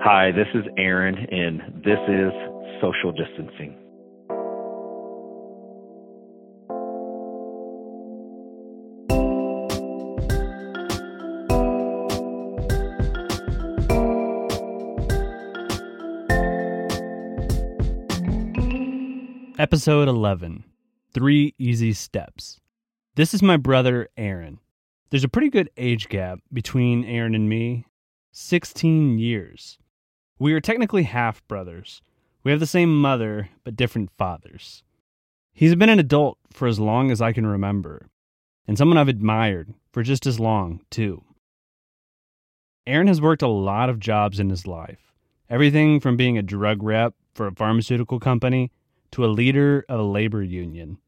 Hi, this is Aaron, and this is Social Distancing. Episode 11 Three Easy Steps. This is my brother, Aaron. There's a pretty good age gap between Aaron and me 16 years. We are technically half brothers. We have the same mother, but different fathers. He's been an adult for as long as I can remember, and someone I've admired for just as long, too. Aaron has worked a lot of jobs in his life everything from being a drug rep for a pharmaceutical company to a leader of a labor union.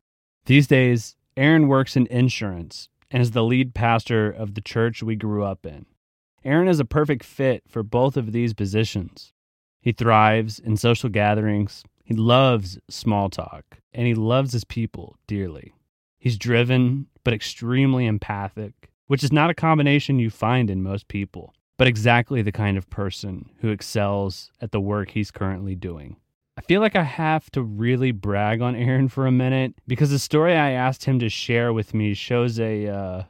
These days, Aaron works in insurance and is the lead pastor of the church we grew up in. Aaron is a perfect fit for both of these positions. He thrives in social gatherings, he loves small talk, and he loves his people dearly. He's driven, but extremely empathic, which is not a combination you find in most people, but exactly the kind of person who excels at the work he's currently doing. I feel like I have to really brag on Aaron for a minute because the story I asked him to share with me shows a uh,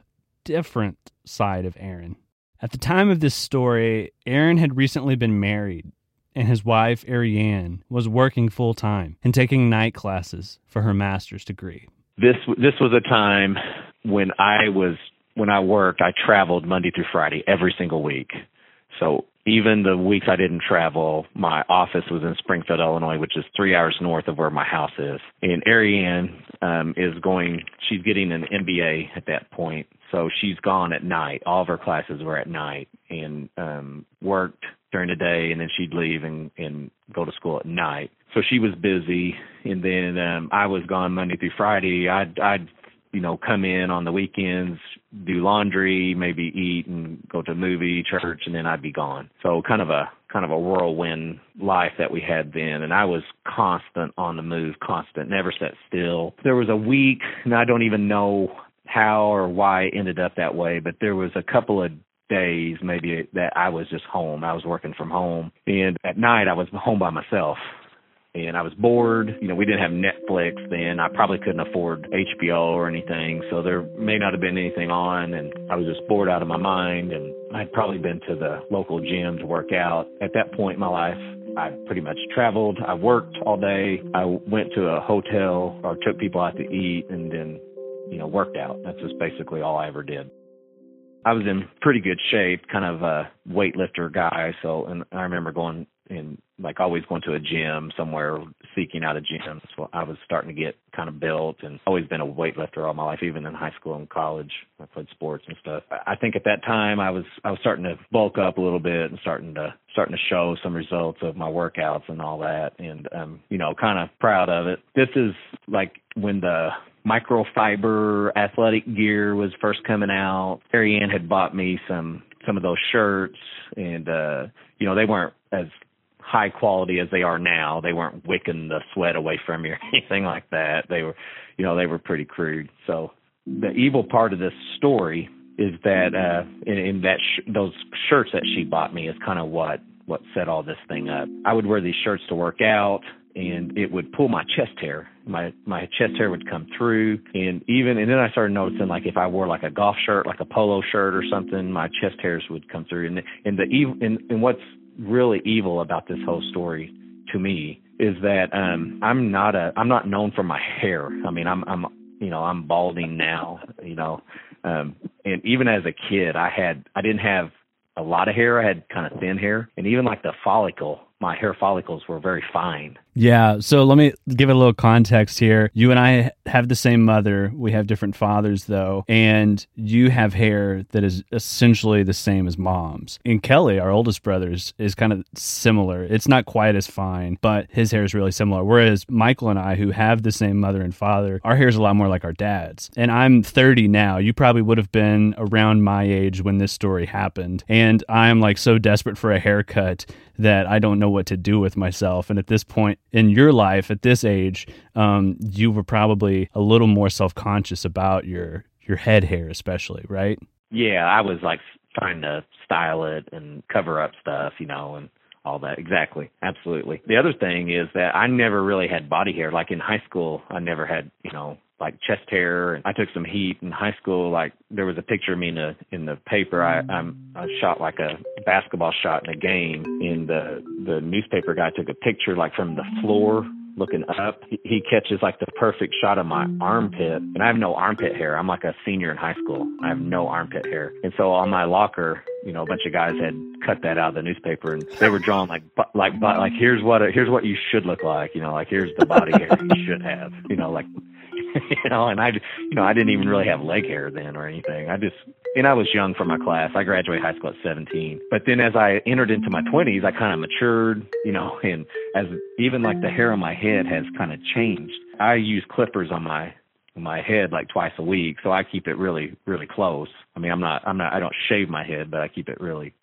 different side of Aaron. At the time of this story, Aaron had recently been married, and his wife, Ariane, was working full time and taking night classes for her master's degree. This this was a time when I was when I worked, I traveled Monday through Friday every single week. So even the weeks I didn't travel, my office was in Springfield, Illinois, which is three hours north of where my house is. And Ariane um, is going, she's getting an MBA at that point. So she's gone at night. All of her classes were at night and um, worked during the day, and then she'd leave and, and go to school at night. So she was busy, and then um, I was gone Monday through Friday. I'd I'd you know, come in on the weekends, do laundry, maybe eat and go to a movie, church, and then I'd be gone. So kind of a kind of a whirlwind life that we had then and I was constant on the move, constant, never sat still. There was a week and I don't even know how or why it ended up that way, but there was a couple of days maybe that I was just home. I was working from home and at night I was home by myself and I was bored. You know, we didn't have Netflix then. I probably couldn't afford HBO or anything, so there may not have been anything on, and I was just bored out of my mind. And I'd probably been to the local gym to work out. At that point in my life, I pretty much traveled. I worked all day. I went to a hotel or took people out to eat, and then, you know, worked out. That's just basically all I ever did. I was in pretty good shape, kind of a weightlifter guy. So, and I remember going and like always going to a gym somewhere seeking out a gym. So I was starting to get kind of built and always been a weightlifter all my life, even in high school and college. I played sports and stuff. I think at that time I was I was starting to bulk up a little bit and starting to starting to show some results of my workouts and all that and um you know kind of proud of it. This is like when the microfiber athletic gear was first coming out. Ariane had bought me some some of those shirts and uh you know they weren't as high quality as they are now. They weren't wicking the sweat away from you or anything like that. They were, you know, they were pretty crude. So the evil part of this story is that uh in, in that sh- those shirts that she bought me is kind of what what set all this thing up. I would wear these shirts to work out and it would pull my chest hair. My my chest hair would come through and even and then I started noticing like if I wore like a golf shirt, like a polo shirt or something, my chest hairs would come through. And and the and, and what's really evil about this whole story to me is that um I'm not a I'm not known for my hair. I mean I'm I'm you know I'm balding now, you know. Um and even as a kid I had I didn't have a lot of hair. I had kind of thin hair and even like the follicle my hair follicles were very fine. Yeah. So let me give a little context here. You and I have the same mother. We have different fathers, though. And you have hair that is essentially the same as mom's. And Kelly, our oldest brother, is, is kind of similar. It's not quite as fine, but his hair is really similar. Whereas Michael and I, who have the same mother and father, our hair is a lot more like our dad's. And I'm 30 now. You probably would have been around my age when this story happened. And I'm like so desperate for a haircut that I don't know what to do with myself. And at this point in your life, at this age, um, you were probably a little more self conscious about your your head hair, especially, right? Yeah, I was like trying to style it and cover up stuff, you know, and all that. Exactly. Absolutely. The other thing is that I never really had body hair. Like in high school, I never had, you know, like chest hair and I took some heat in high school like there was a picture of me in the in the paper I I'm I shot like a basketball shot in a game and the the newspaper guy took a picture like from the floor looking up. He, he catches like the perfect shot of my armpit, and I have no armpit hair. I'm like a senior in high school. I have no armpit hair, and so on my locker, you know, a bunch of guys had cut that out of the newspaper, and they were drawing like but like but like here's what a, here's what you should look like, you know, like here's the body hair you should have, you know, like you know, and I, you know, I didn't even really have leg hair then or anything. I just, and I was young for my class. I graduated high school at 17. But then as I entered into my 20s, I kind of matured, you know, and as even like the hair on my head has kind of changed. I use clippers on my my head like twice a week, so I keep it really really close. I mean, I'm not I'm not I don't shave my head, but I keep it really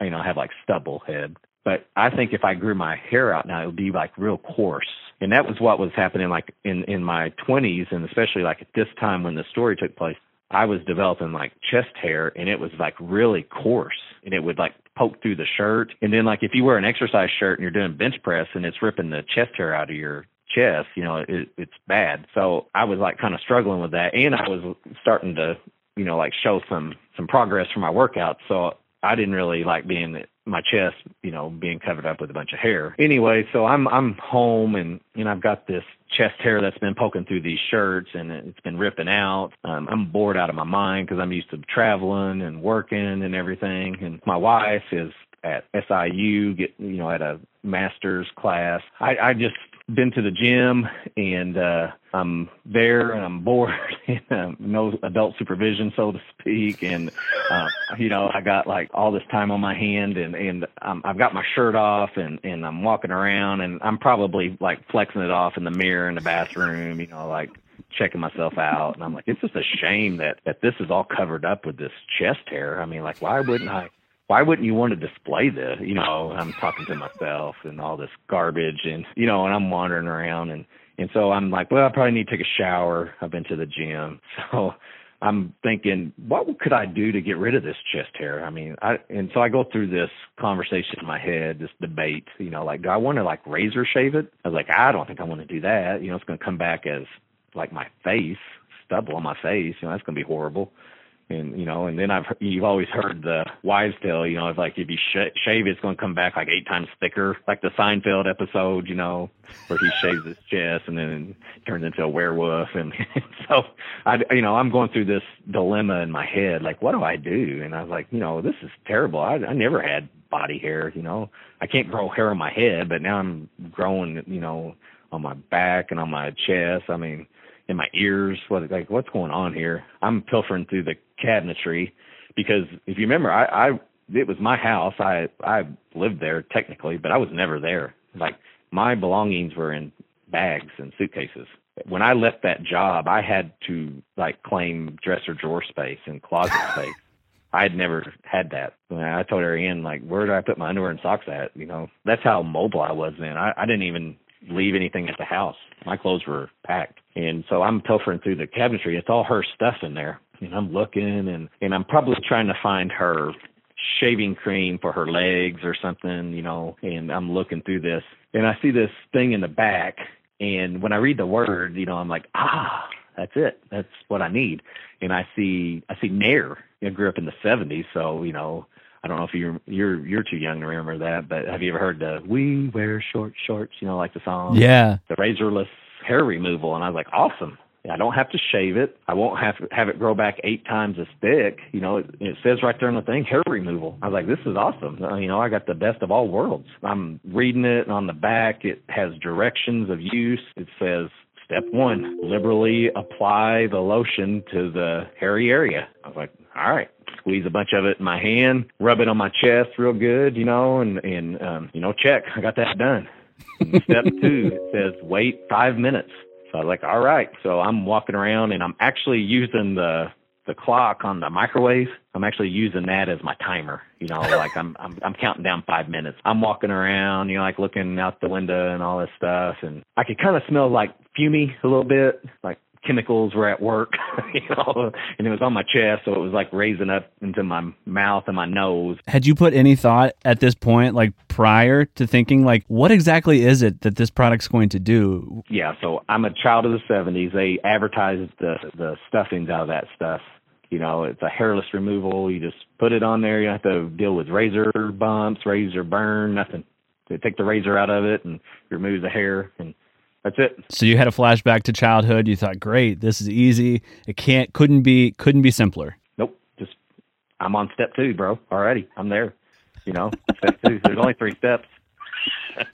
you know, I have like stubble head. But I think if I grew my hair out now, it would be like real coarse. And that was what was happening like in in my 20s and especially like at this time when the story took place i was developing like chest hair and it was like really coarse and it would like poke through the shirt. And then like if you wear an exercise shirt and you're doing bench press and it's ripping the chest hair out of your chest you know it, it's bad. So i was like kind of struggling with that and i was starting to you know like show some some progress for my workouts. so i didn't really like being my chest, you know, being covered up with a bunch of hair. Anyway, so I'm I'm home and you know I've got this chest hair that's been poking through these shirts and it's been ripping out. Um, I'm bored out of my mind because I'm used to traveling and working and everything. And my wife is at SIU, get you know, at a master's class. I, I just been to the gym and uh I'm there and I'm bored and no adult supervision so to speak and uh, you know I got like all this time on my hand and and um, I've got my shirt off and and I'm walking around and I'm probably like flexing it off in the mirror in the bathroom you know like checking myself out and I'm like it's just a shame that that this is all covered up with this chest hair. I mean like why wouldn't I why wouldn't you want to display this? You know, I'm talking to myself and all this garbage and, you know, and I'm wandering around and, and so I'm like, well, I probably need to take a shower. I've been to the gym. So I'm thinking, what could I do to get rid of this chest hair? I mean, I, and so I go through this conversation in my head, this debate, you know, like, do I want to like razor shave it? I was like, I don't think I want to do that. You know, it's going to come back as like my face, stubble on my face. You know, that's going to be horrible and you know, and then I've you've always heard the wives tale, you know, it's like if you sh- shave, it's going to come back like eight times thicker, like the Seinfeld episode, you know, where he shaves his chest and then turns into a werewolf, and so I, you know, I'm going through this dilemma in my head, like, what do I do? And I was like, you know, this is terrible. I, I never had body hair, you know, I can't grow hair on my head, but now I'm growing, you know, on my back and on my chest. I mean in my ears. What like what's going on here? I'm pilfering through the cabinetry because if you remember, I, I it was my house. I I lived there technically, but I was never there. Like my belongings were in bags and suitcases. When I left that job, I had to like claim dresser drawer space and closet space. I had never had that. I told Ariane, like, where do I put my underwear and socks at? You know, that's how mobile I was then. I, I didn't even leave anything at the house. My clothes were packed. And so I'm pilfering through the cabinetry. It's all her stuff in there. And I'm looking and, and I'm probably trying to find her shaving cream for her legs or something, you know, and I'm looking through this and I see this thing in the back. And when I read the word, you know, I'm like, ah, that's it. That's what I need. And I see, I see Nair. I grew up in the 70s. So, you know, I don't know if you're you're you're too young to remember that, but have you ever heard the "We Wear Short Shorts"? You know, like the song. Yeah. The razorless hair removal, and I was like, awesome. I don't have to shave it. I won't have to have it grow back eight times as thick. You know, it, it says right there on the thing, hair removal. I was like, this is awesome. Uh, you know, I got the best of all worlds. I'm reading it, and on the back, it has directions of use. It says, step one, liberally apply the lotion to the hairy area. I was like, all right squeeze a bunch of it in my hand, rub it on my chest real good, you know, and and um, you know, check, I got that done. step two it says wait five minutes. So I was like, all right. So I'm walking around and I'm actually using the the clock on the microwave. I'm actually using that as my timer. You know, like I'm I'm I'm counting down five minutes. I'm walking around, you know, like looking out the window and all this stuff, and I could kind of smell like fumy a little bit, like chemicals were at work, you know, and it was on my chest, so it was like raising up into my mouth and my nose. Had you put any thought at this point, like prior to thinking, like, what exactly is it that this product's going to do? Yeah, so I'm a child of the 70s. They advertised the the stuffings out of that stuff. You know, it's a hairless removal. You just put it on there. You don't have to deal with razor bumps, razor burn, nothing. They take the razor out of it and remove the hair and that's it. So you had a flashback to childhood. You thought, "Great, this is easy. It can't, couldn't be, couldn't be simpler." Nope. Just I'm on step two, bro. Already, I'm there. You know, step two. There's only three steps.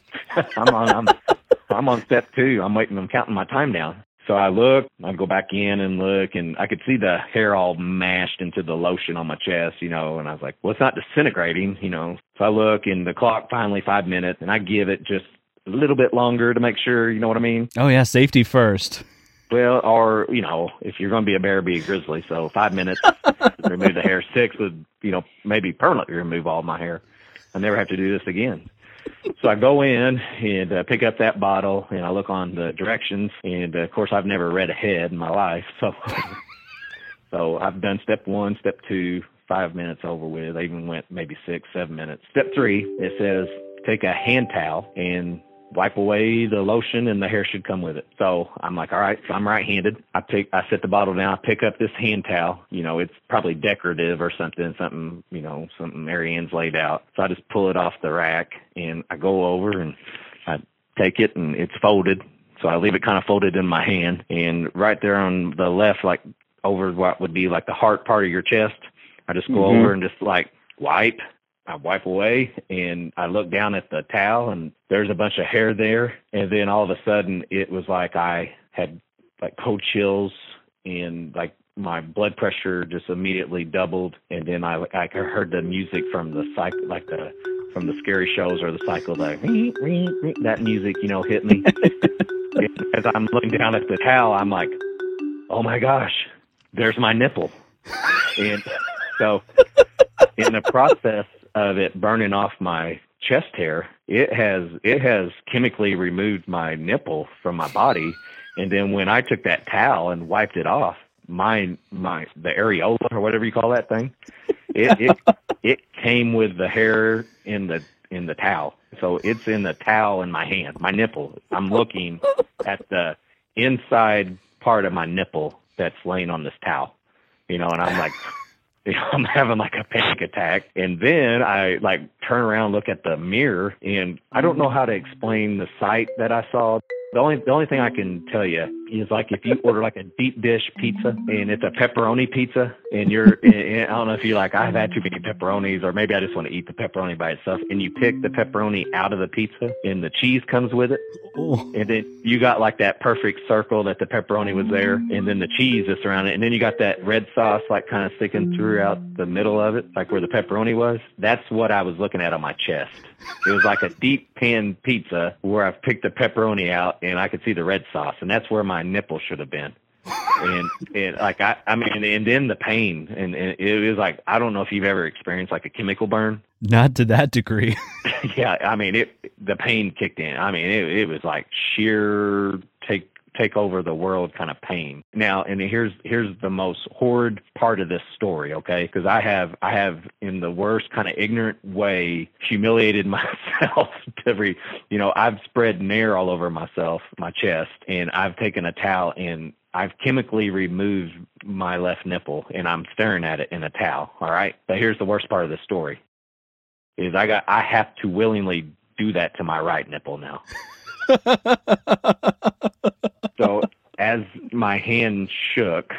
I'm on. I'm. I'm on step two. I'm waiting. I'm counting my time down. So I look, I go back in and look, and I could see the hair all mashed into the lotion on my chest, you know, and I was like, well, it's not disintegrating, you know. So I look, and the clock finally five minutes, and I give it just a little bit longer to make sure, you know what I mean? Oh yeah, safety first. Well, or you know, if you're going to be a bear, be a grizzly. So five minutes, remove the hair. Six would, you know, maybe permanently remove all my hair. I never have to do this again. So I go in and uh, pick up that bottle, and I look on the directions. And uh, of course, I've never read ahead in my life, so so I've done step one, step two, five minutes over with. I even went maybe six, seven minutes. Step three, it says take a hand towel and wipe away the lotion and the hair should come with it. So I'm like, all right, so I'm right handed. I pick I set the bottle down, I pick up this hand towel. You know, it's probably decorative or something, something, you know, something Ariane's laid out. So I just pull it off the rack and I go over and I take it and it's folded. So I leave it kind of folded in my hand and right there on the left, like over what would be like the heart part of your chest, I just go mm-hmm. over and just like wipe I wipe away and I look down at the towel and there's a bunch of hair there. And then all of a sudden it was like I had like cold chills and like my blood pressure just immediately doubled. And then I, I heard the music from the Psycho, like the, from the scary shows or the Psycho, like that music, you know, hit me. As I'm looking down at the towel, I'm like, oh my gosh, there's my nipple. And so in the process of it burning off my chest hair, it has it has chemically removed my nipple from my body. And then when I took that towel and wiped it off, my my the areola or whatever you call that thing, it it it came with the hair in the in the towel. So it's in the towel in my hand, my nipple. I'm looking at the inside part of my nipple that's laying on this towel. You know, and I'm like I'm having like a panic attack. And then I like turn around, look at the mirror, and I don't mm-hmm. know how to explain the sight that I saw. The only the only thing I can tell you is like if you order like a deep dish pizza and it's a pepperoni pizza and you're and I don't know if you're like I've had too many pepperonis or maybe I just want to eat the pepperoni by itself and you pick the pepperoni out of the pizza and the cheese comes with it Ooh. and then you got like that perfect circle that the pepperoni was there and then the cheese is around it and then you got that red sauce like kind of sticking throughout the middle of it like where the pepperoni was. That's what I was looking at on my chest. It was like a deep pan pizza where I've picked the pepperoni out and I could see the red sauce, and that's where my nipple should have been. and and like I I mean and then the pain and, and it was like I don't know if you've ever experienced like a chemical burn. Not to that degree. yeah, I mean it the pain kicked in. I mean it it was like sheer take over the world kind of pain. Now, and here's here's the most horrid part of this story, okay? Because I have I have in the worst kind of ignorant way humiliated myself every you know I've spread nair all over myself, my chest, and I've taken a towel and I've chemically removed my left nipple and I'm staring at it in a towel. All right. But here's the worst part of the story is I got I have to willingly do that to my right nipple now. so as my hand shook,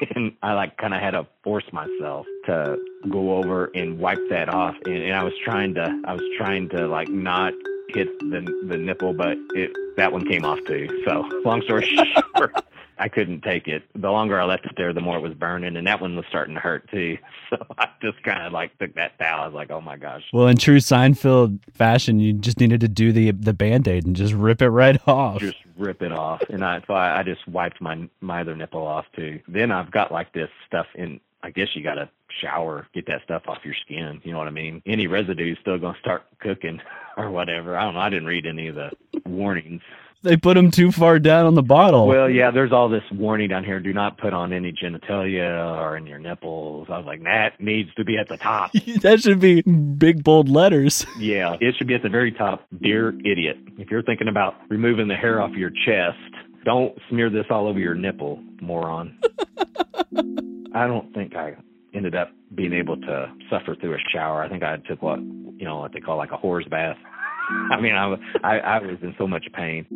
and I like kind of had to force myself to go over and wipe that off, and, and I was trying to, I was trying to like not hit the the nipple, but it that one came off too. So long story short, I couldn't take it. The longer I left it there, the more it was burning, and that one was starting to hurt too. So I just kind of like took that towel. I was like, "Oh my gosh!" Well, in true Seinfeld fashion, you just needed to do the the band aid and just rip it right off. Just rip it off, and I so I, I just wiped my my other nipple off too. Then I've got like this stuff in. I guess you got to shower, get that stuff off your skin. You know what I mean? Any residue is still going to start cooking or whatever. I don't know. I didn't read any of the warnings they put them too far down on the bottle. Well, yeah, there's all this warning down here: do not put on any genitalia or in your nipples. I was like, that needs to be at the top. that should be big bold letters. Yeah, it should be at the very top. Dear idiot, if you're thinking about removing the hair off your chest, don't smear this all over your nipple, moron. I don't think I ended up being able to suffer through a shower. I think I took what you know what they call like a whore's bath. I mean, I, I I was in so much pain.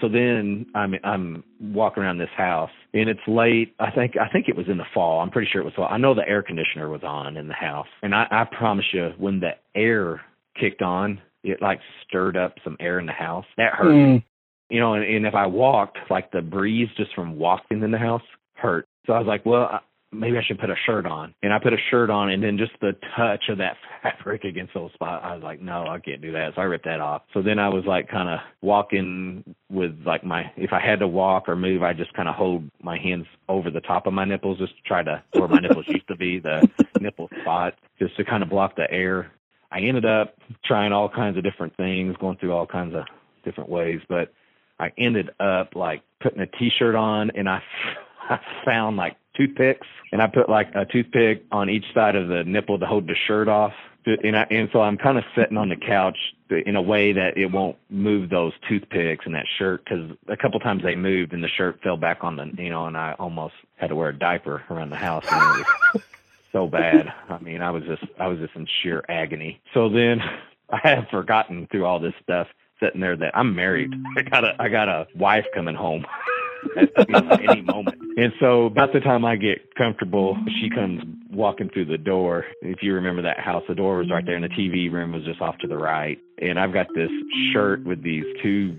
So then I'm I'm walking around this house and it's late. I think I think it was in the fall. I'm pretty sure it was fall. I know the air conditioner was on in the house, and I, I promise you, when the air kicked on, it like stirred up some air in the house. That hurt. Mm. You know, and, and if I walked, like the breeze just from walking in the house hurt. So I was like, well, maybe I should put a shirt on. And I put a shirt on, and then just the touch of that fabric against those spots, I was like, no, I can't do that. So I ripped that off. So then I was like kind of walking with like my, if I had to walk or move, I just kind of hold my hands over the top of my nipples just to try to, where my nipples used to be, the nipple spot, just to kind of block the air. I ended up trying all kinds of different things, going through all kinds of different ways, but I ended up like putting a t-shirt on and I, I found like toothpicks, and I put like a toothpick on each side of the nipple to hold the shirt off. And, I, and so I'm kind of sitting on the couch in a way that it won't move those toothpicks and that shirt because a couple times they moved and the shirt fell back on the you know and I almost had to wear a diaper around the house. And it was so bad. I mean, I was just I was just in sheer agony. So then I had forgotten through all this stuff sitting there that I'm married. Mm. I got a I got a wife coming home at any moment. And so about the time I get comfortable, she comes walking through the door. If you remember that house, the door was right there and the TV room was just off to the right. And I've got this shirt with these two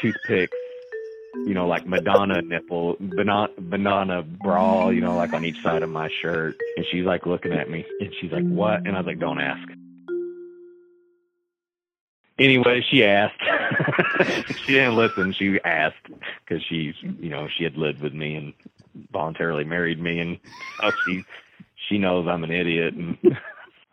toothpicks you know, like Madonna nipple, banana, banana bra, you know, like on each side of my shirt. And she's like looking at me and she's like, what? And I was like, don't ask anyway, she asked. she didn't listen. She asked because she's, you know, she had lived with me and voluntarily married me, and oh, she she knows I'm an idiot. And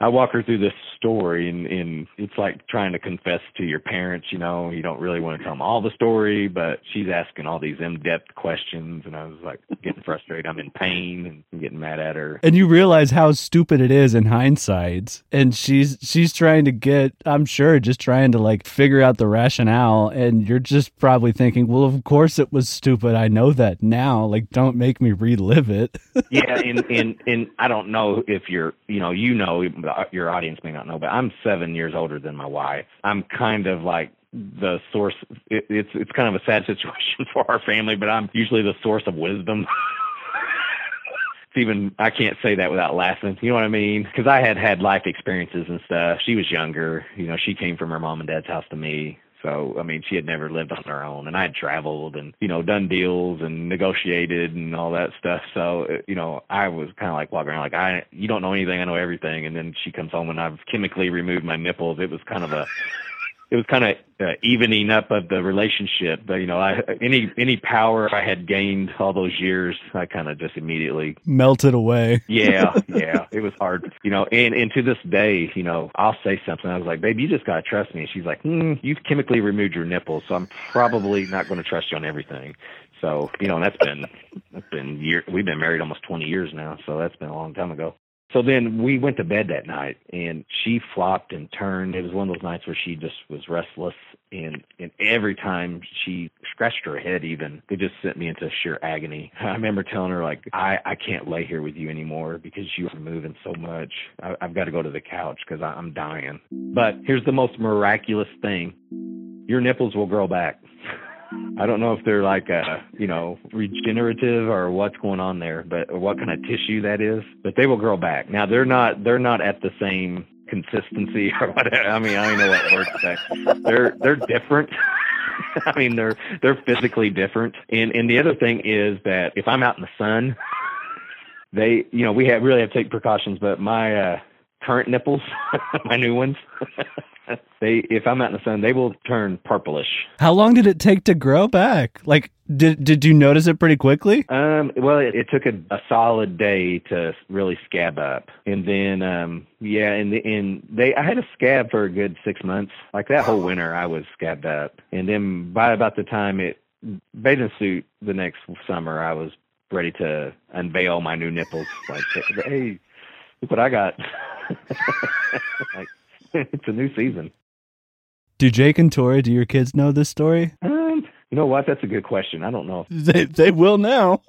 I walk her through this story, and, and it's like trying to confess to your parents. You know, you don't really want to tell them all the story, but she's asking all these in-depth questions, and I was like getting frustrated. I'm in pain and getting mad at her. And you realize how stupid it is in hindsight. And she's she's trying to get, I'm sure, just trying to like figure out the rationale, and you're just probably thinking, well, of course it was stupid. I know that now. Like, don't make me relive it. yeah, and and and I don't know if you're, you know, you know uh, your audience may not know, but I'm seven years older than my wife. I'm kind of like the source. It, it's it's kind of a sad situation for our family, but I'm usually the source of wisdom. it's even I can't say that without laughing. You know what I mean? Because I had had life experiences and stuff. She was younger. You know, she came from her mom and dad's house to me. So, I mean, she had never lived on her own and I had traveled and, you know, done deals and negotiated and all that stuff. So, uh, you know, I was kind of like walking around like, I, you don't know anything. I know everything. And then she comes home and I've chemically removed my nipples. It was kind of a, it was kind of uh, evening up of the relationship. But, you know, I any any power I had gained all those years, I kind of just immediately melted away. yeah, yeah, it was hard, you know. And and to this day, you know, I'll say something. I was like, "Baby, you just gotta trust me." And she's like, hmm, "You've chemically removed your nipples, so I'm probably not going to trust you on everything." So, you know, that's been that's been year. We've been married almost 20 years now, so that's been a long time ago. So then we went to bed that night and she flopped and turned. It was one of those nights where she just was restless and and every time she scratched her head even, it just sent me into sheer agony. I remember telling her like, I, I can't lay here with you anymore because you are moving so much. I, I've got to go to the couch because I'm dying. But here's the most miraculous thing. Your nipples will grow back. I don't know if they're like a, you know, regenerative or what's going on there, but what kind of tissue that is. But they will grow back. Now they're not they're not at the same consistency or whatever. I mean, I don't know what say. They're they're different. I mean, they're they're physically different. And and the other thing is that if I'm out in the sun, they you know we have really have to take precautions. But my uh, current nipples, my new ones. They, if I'm out in the sun, they will turn purplish. How long did it take to grow back? Like, did did you notice it pretty quickly? Um, well, it, it took a, a solid day to really scab up, and then um, yeah, and the, and they I had a scab for a good six months. Like that whole winter, I was scabbed up, and then by about the time it bathing suit the next summer, I was ready to unveil my new nipples. Like, hey, look what I got! like, it's a new season. Do Jake and Tori, do your kids know this story? Um, you know what? That's a good question. I don't know. They they will now.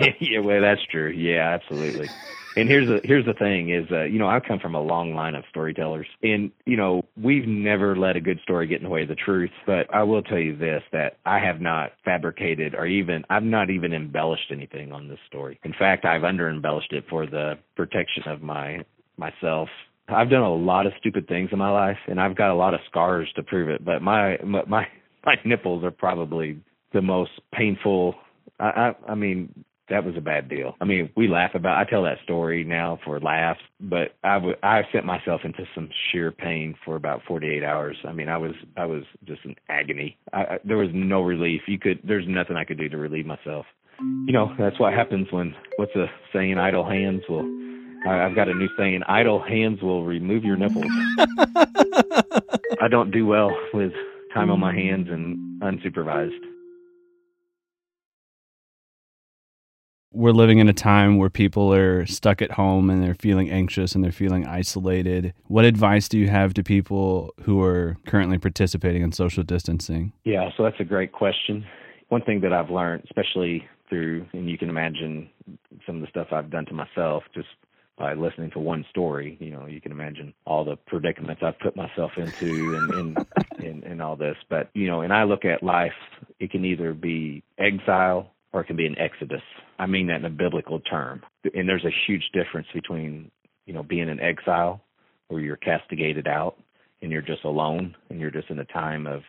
yeah, yeah, well, that's true. Yeah, absolutely. And here's the here's the thing is, uh, you know, I come from a long line of storytellers, and you know, we've never let a good story get in the way of the truth. But I will tell you this: that I have not fabricated or even I've not even embellished anything on this story. In fact, I've under embellished it for the protection of my myself I've done a lot of stupid things in my life, and I've got a lot of scars to prove it. But my my my my nipples are probably the most painful. I I, I mean, that was a bad deal. I mean, we laugh about. I tell that story now for laughs, but I w- I sent myself into some sheer pain for about 48 hours. I mean, I was I was just in agony. I, I, there was no relief. You could. There's nothing I could do to relieve myself. You know, that's what happens when what's the saying? Idle hands will I've got a new saying: idle hands will remove your nipples. I don't do well with time on my hands and unsupervised. We're living in a time where people are stuck at home and they're feeling anxious and they're feeling isolated. What advice do you have to people who are currently participating in social distancing? Yeah, so that's a great question. One thing that I've learned, especially through, and you can imagine some of the stuff I've done to myself, just by listening to one story. You know, you can imagine all the predicaments I've put myself into and and, and, and all this. But you know, and I look at life, it can either be exile or it can be an exodus. I mean that in a biblical term. And there's a huge difference between, you know, being in exile where you're castigated out and you're just alone and you're just in a time of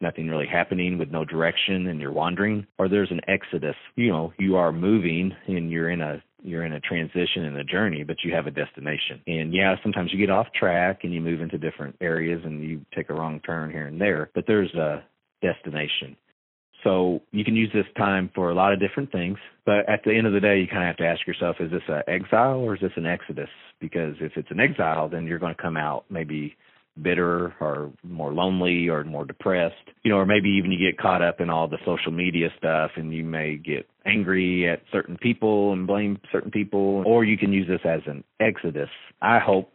nothing really happening with no direction and you're wandering or there's an exodus you know you are moving and you're in a you're in a transition and a journey but you have a destination. And yeah sometimes you get off track and you move into different areas and you take a wrong turn here and there but there's a destination. So you can use this time for a lot of different things but at the end of the day you kind of have to ask yourself is this an exile or is this an exodus? Because if it's an exile then you're going to come out maybe bitter or more lonely or more depressed, you know, or maybe even you get caught up in all the social media stuff and you may get angry at certain people and blame certain people, or you can use this as an exodus. I hope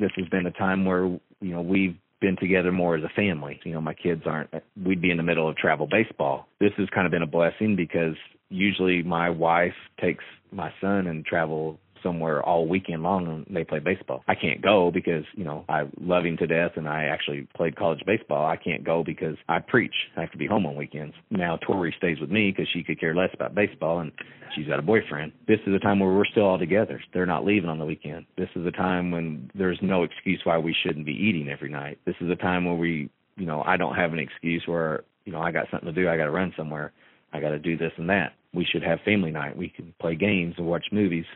this has been a time where, you know, we've been together more as a family. You know, my kids aren't, we'd be in the middle of travel baseball. This has kind of been a blessing because usually my wife takes my son and travel somewhere all weekend long and they play baseball. I can't go because, you know, I love him to death and I actually played college baseball. I can't go because I preach. I have to be home on weekends. Now Tori stays with me because she could care less about baseball and she's got a boyfriend. This is a time where we're still all together. They're not leaving on the weekend. This is a time when there's no excuse why we shouldn't be eating every night. This is a time where we, you know, I don't have an excuse where, you know, I got something to do. I got to run somewhere. I got to do this and that. We should have family night. We can play games and watch movies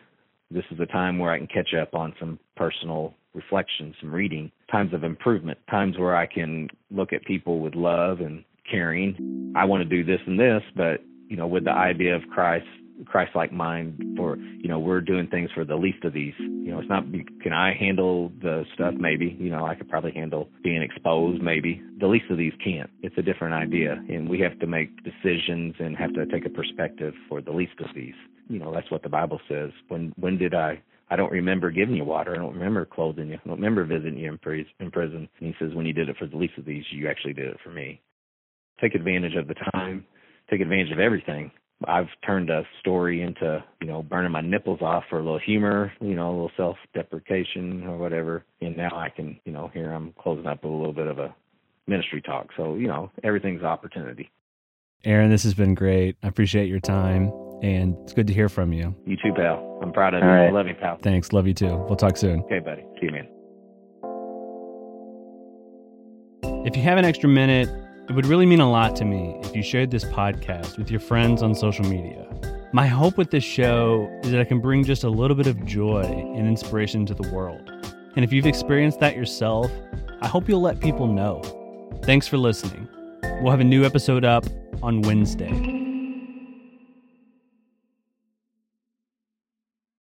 this is a time where I can catch up on some personal reflection, some reading, times of improvement, times where I can look at people with love and caring. I want to do this and this, but you know, with the idea of Christ, Christ-like mind for, you know, we're doing things for the least of these. You know, it's not, can I handle the stuff? Maybe, you know, I could probably handle being exposed, maybe. The least of these can't. It's a different idea. And we have to make decisions and have to take a perspective for the least of these you know that's what the Bible says. When when did I? I don't remember giving you water. I don't remember clothing you. I don't remember visiting you in prison. And he says, when you did it for the least of these, you actually did it for me. Take advantage of the time. Take advantage of everything. I've turned a story into, you know, burning my nipples off for a little humor, you know, a little self-deprecation or whatever. And now I can, you know, here I'm closing up with a little bit of a ministry talk. So, you know, everything's opportunity. Aaron, this has been great. I appreciate your time and it's good to hear from you. You too, pal. I'm proud of All you. Right. I love you, pal. Thanks. Love you too. We'll talk soon. Okay, buddy. See you, man. If you have an extra minute, it would really mean a lot to me if you shared this podcast with your friends on social media. My hope with this show is that I can bring just a little bit of joy and inspiration to the world. And if you've experienced that yourself, I hope you'll let people know. Thanks for listening. We'll have a new episode up on Wednesday.